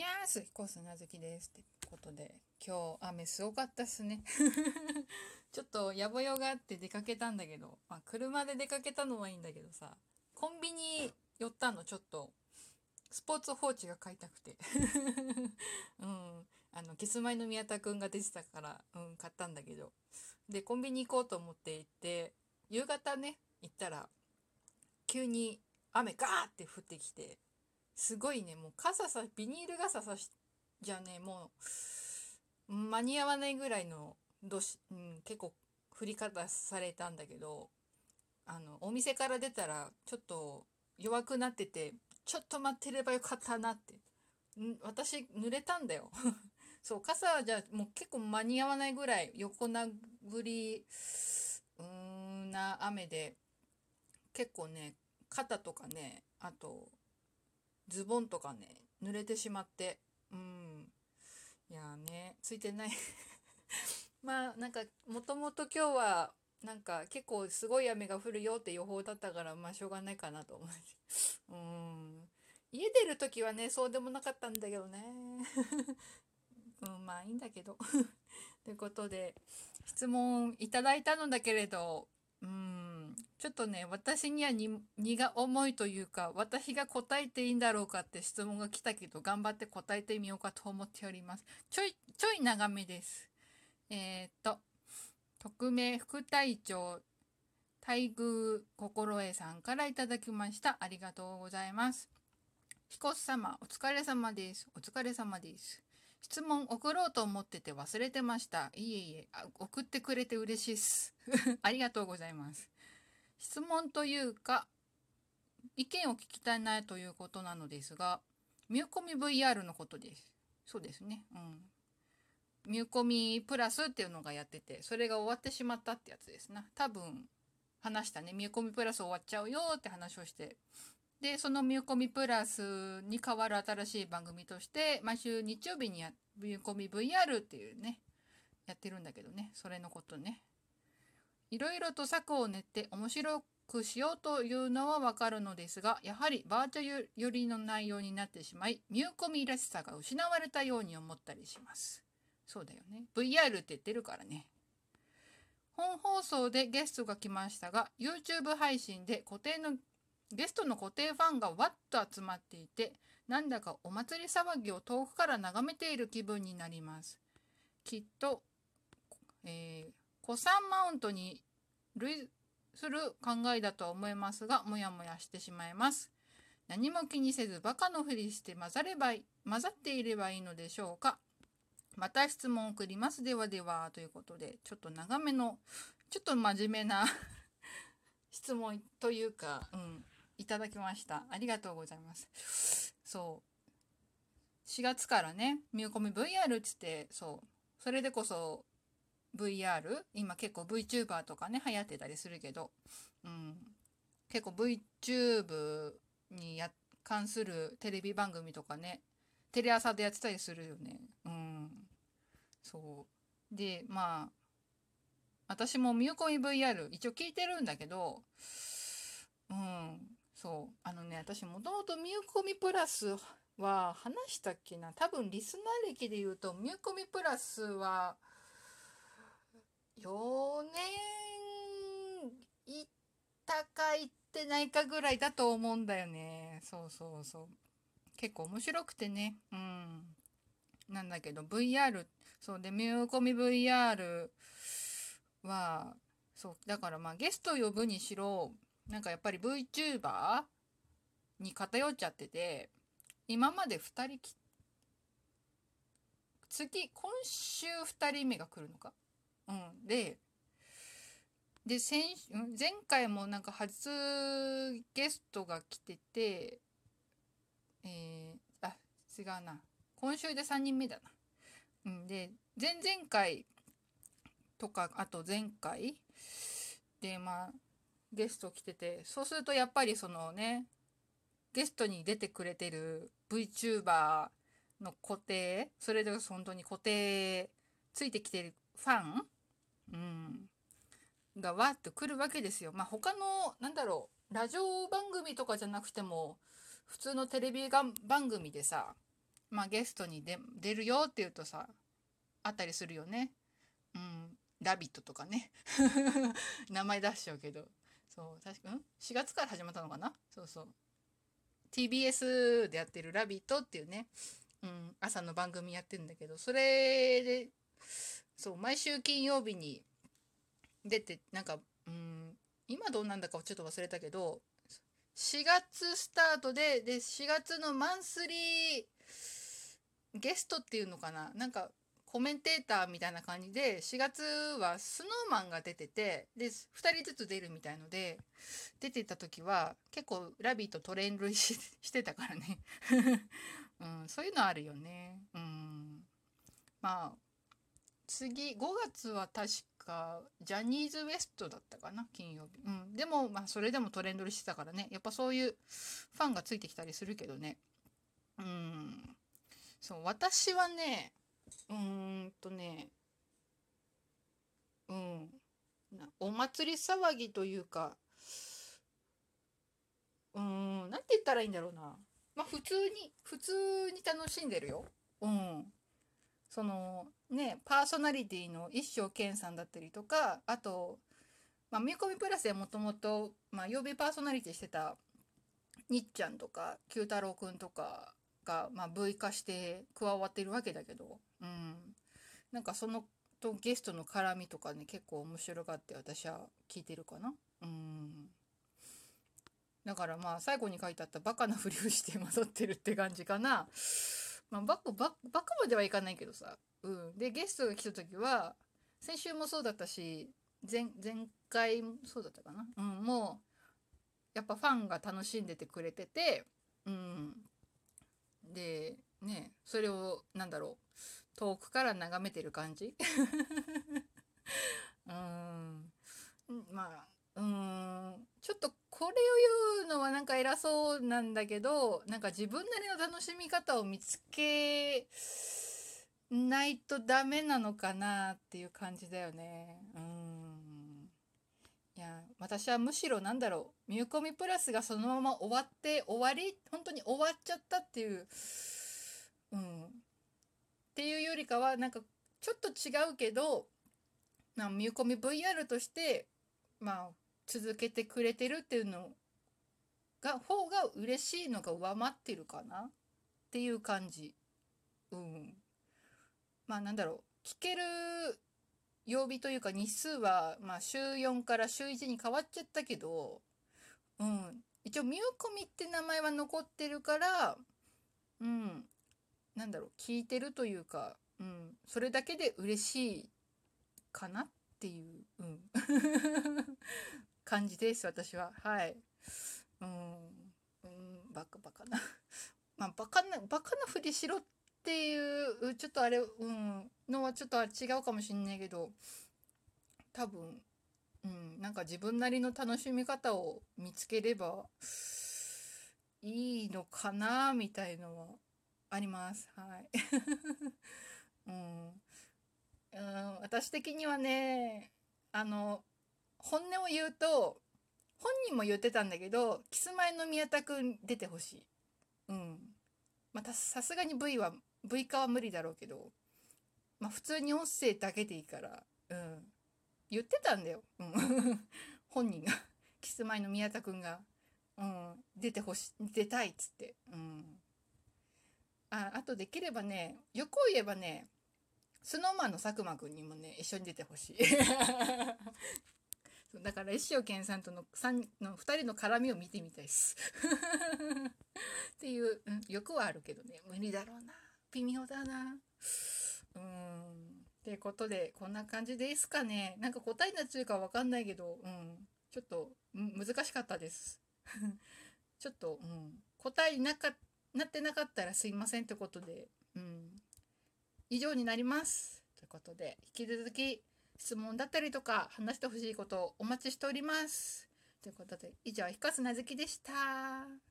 にゃーす、コースなずきです。ってことで、今日雨すごかったっすね。ちょっとやぼよがあって出かけたんだけど、まあ車で出かけたのはいいんだけどさ、コンビニ寄ったのちょっと、スポーツ報知が買いたくて。うん。あの、キスマイの宮田くんが出てたから、うん、買ったんだけど。で、コンビニ行こうと思って行って、夕方ね、行ったら、急に雨ガーって降ってきて、すごいね、もう傘さ、ビニール傘さし、じゃね、もう、間に合わないぐらいの、どし、うん、結構降り方されたんだけど、あの、お店から出たら、ちょっと弱くなってて、ちょっと待ってればよかったなって。ん私、濡れたんだよ。そう、傘じゃ、もう結構間に合わないぐらい横殴り、うーんな雨で、結構ね、肩とかね、あと、ズボンとかね、濡れてしまって、うん。いやね、ついてない。まあ、なんか、もともと今日は、なんか結構すごい雨が降るよって予報だったから、まあしょうがないかなと思って。うん。家出るときはね、そうでもなかったんだけどね。うん、まあいいんだけど。ということで、質問いただいたのだけれど、うん、ちょっとね、私には荷が重いというか、私が答えていいんだろうかって質問が来たけど、頑張って答えてみようかと思っております。ちょい、ちょい長めです。えーっと、匿名副隊長、待遇心得さんからいただきました。ありがとうございます。彦様、お疲れ様です。お疲れ様です。質問送ろうと思ってて忘れてました。いえいえ、あ送ってくれて嬉しいっす。ありがとうございます。質問というか、意見を聞きたいなということなのですが、ミューコミ VR のことです。そうですね。うん。ミューコミプラスっていうのがやってて、それが終わってしまったってやつですな。多分、話したね。ミューコミプラス終わっちゃうよって話をして。で、そのミューコミプラスに代わる新しい番組として、毎週日曜日にや、ミューコミ VR っていうね、やってるんだけどね。それのことね。いろいろと策を練って面白くしようというのはわかるのですが、やはりバーチャル寄りの内容になってしまい、ミューコミらしさが失われたように思ったりします。そうだよね。VR って言ってるからね。本放送でゲストが来ましたが、YouTube 配信で固定のゲストの固定ファンがわっと集まっていて、なんだかお祭り騒ぎを遠くから眺めている気分になります。きっと、えー、古参マウントに類する考えだとは思いますが、もやもやしてしまいます。何も気にせずバカのふりして混ざれば混ざっていればいいのでしょうか。また質問を送ります。ではでは、ということで、ちょっと長めの、ちょっと真面目な 質問というか、うん、いただきました。ありがとうございます。そう。4月からね、ミューコミ VR っつって、そう。それでこそ VR、今結構 VTuber とかね、流行ってたりするけど、うん。結構 VTube にや、関するテレビ番組とかね、テレ朝でやってたりするよね。うん。そう。で、まあ、私もミューコミ VR 一応聞いてるんだけど、うん。そう。あのね、私もともとミューコミプラスは話したっけな？多分リスナー歴で言うと、ミューコミプラスは、4年行ったか行ってないかぐらいだと思うんだよね。そうそうそう。結構面白くてね。うん。なんだけど、VR、そうで、ミューコミ VR は、そう、だからまあゲスト呼ぶにしろ、なんかやっぱり VTuber に偏っちゃってて、今まで2人き、次、今週2人目が来るのか？うん。で、で、先、前回もなんか初ゲストが来てて、えー、あ、違うな。今週で3人目だな。うん。で、前々回とか、あと前回で、まあ、ゲスト来てて、そうするとやっぱりそのね、ゲストに出てくれてる VTuber の固定、それで本当に固定ついてきてるファン、うん、がわっと来るわけですよ。まあ他の、なんだろう、ラジオ番組とかじゃなくても、普通のテレビが番組でさ、まあ、ゲストに出るよって言うとさあったりするよね。うん、ラビットとかね。名前出しちゃうけど。そう確かん？4月から始まったのかな？そうそう。TBS でやってる「ラビット!」っていうね、うん、朝の番組やってるんだけどそれでそう毎週金曜日に出てなんかうん今どうなんだかちょっと忘れたけど4月スタートでで4月のマンスリーゲストっていうのかななんかコメンテーターみたいな感じで4月はスノーマンが出ててで2人ずつ出るみたいので出てた時は結構「ラビット!」トレンドしてたからね、うん、そういうのあるよね。うん、まあ次5月は確かジャニーズ WEST だったかな金曜日、うん、でもまあそれでもトレンドにしてたからね。やっぱそういうファンがついてきたりするけどね。うん。そう私はねうーんとねうん。お祭り騒ぎというかうん。なんて言ったらいいんだろうな。まあ普通に普通に楽しんでるよ。うん。そのねパーソナリティの一生健さんだったりとかあとまあ、見込みプラスでもともと、曜日パーソナリティしてたにっちゃんとか九太郎くんとかが、まあ、V 化して加わってるわけだけど、うん、なんかそのとゲストの絡みとかね結構面白がって私は聞いてるかな。うんだからまあ最後に書いてあったバカなふりをして 混ざってるって感じかな。まあバカババカまではいかないけどさ。うん。でゲストが来た時は先週もそうだったし前前回もそうだったかな。うん。もうやっぱファンが楽しんでてくれてて、うん。でねそれをなんだろう遠くから眺めてる感じ うんまあちょっとこれを言うのはなんか偉そうなんだけどなんか自分なりの楽しみ方を見つけないとダメなのかなっていう感じだよね。うん。いや私はむしろなんだろう。見込みプラスがそのまま終わって終わり本当に終わっちゃったっていううん。っていうよりかはなんかちょっと違うけど、まあ、見込み VR としてまあ続けてくれてるっていうのが方が嬉しいのが上回ってるかなっていう感じ。うん。まあなんだろう。聞ける曜日というか日数は、まあ、週4から週1に変わっちゃったけど、うん、一応見込みって名前は残ってるから、うん、なんだろう。聞いてるというか、うん、それだけで嬉しいかなっていう、うん、感じです私は。はい。うん、うん、バカバカな。まあバカなバカなふりしろっていうちょっとあれ、うん、のはちょっと違うかもしんないけど多分うん、なんか自分なりの楽しみ方を見つければいいのかなみたいのはあります。はい。うん、うん、私的にはね、あの、本音を言うと、本人も言ってたんだけど、キスマイの宮田くん出てほしい。うん。またさすがに V は、V 化は無理だろうけど、まあ普通に音声だけでいいから、うん。言ってたんだよ。うん。本人が。キスマイの宮田くんが、うん、出てほしい、出たいっつって。うん。ああとできればね欲を言えばねスノーマンの佐久間くんにもね一緒に出てほしい だから石尾健さんとの 3, の2人の絡みを見てみたいです。っていう、うん、欲はあるけどね。無理だろうな。微妙だな。うん。ってことでこんな感じですかね。なんか答えになっちゃうか分かんないけど、うん、ちょっと、難しかったです。ちょっと、うん、答えなかなってなかったらすいませんってことで、うん、以上になります。ということで、引き続き質問だったりとか話してほしいことをお待ちしております。ということで、以上、ひかすなずきでした。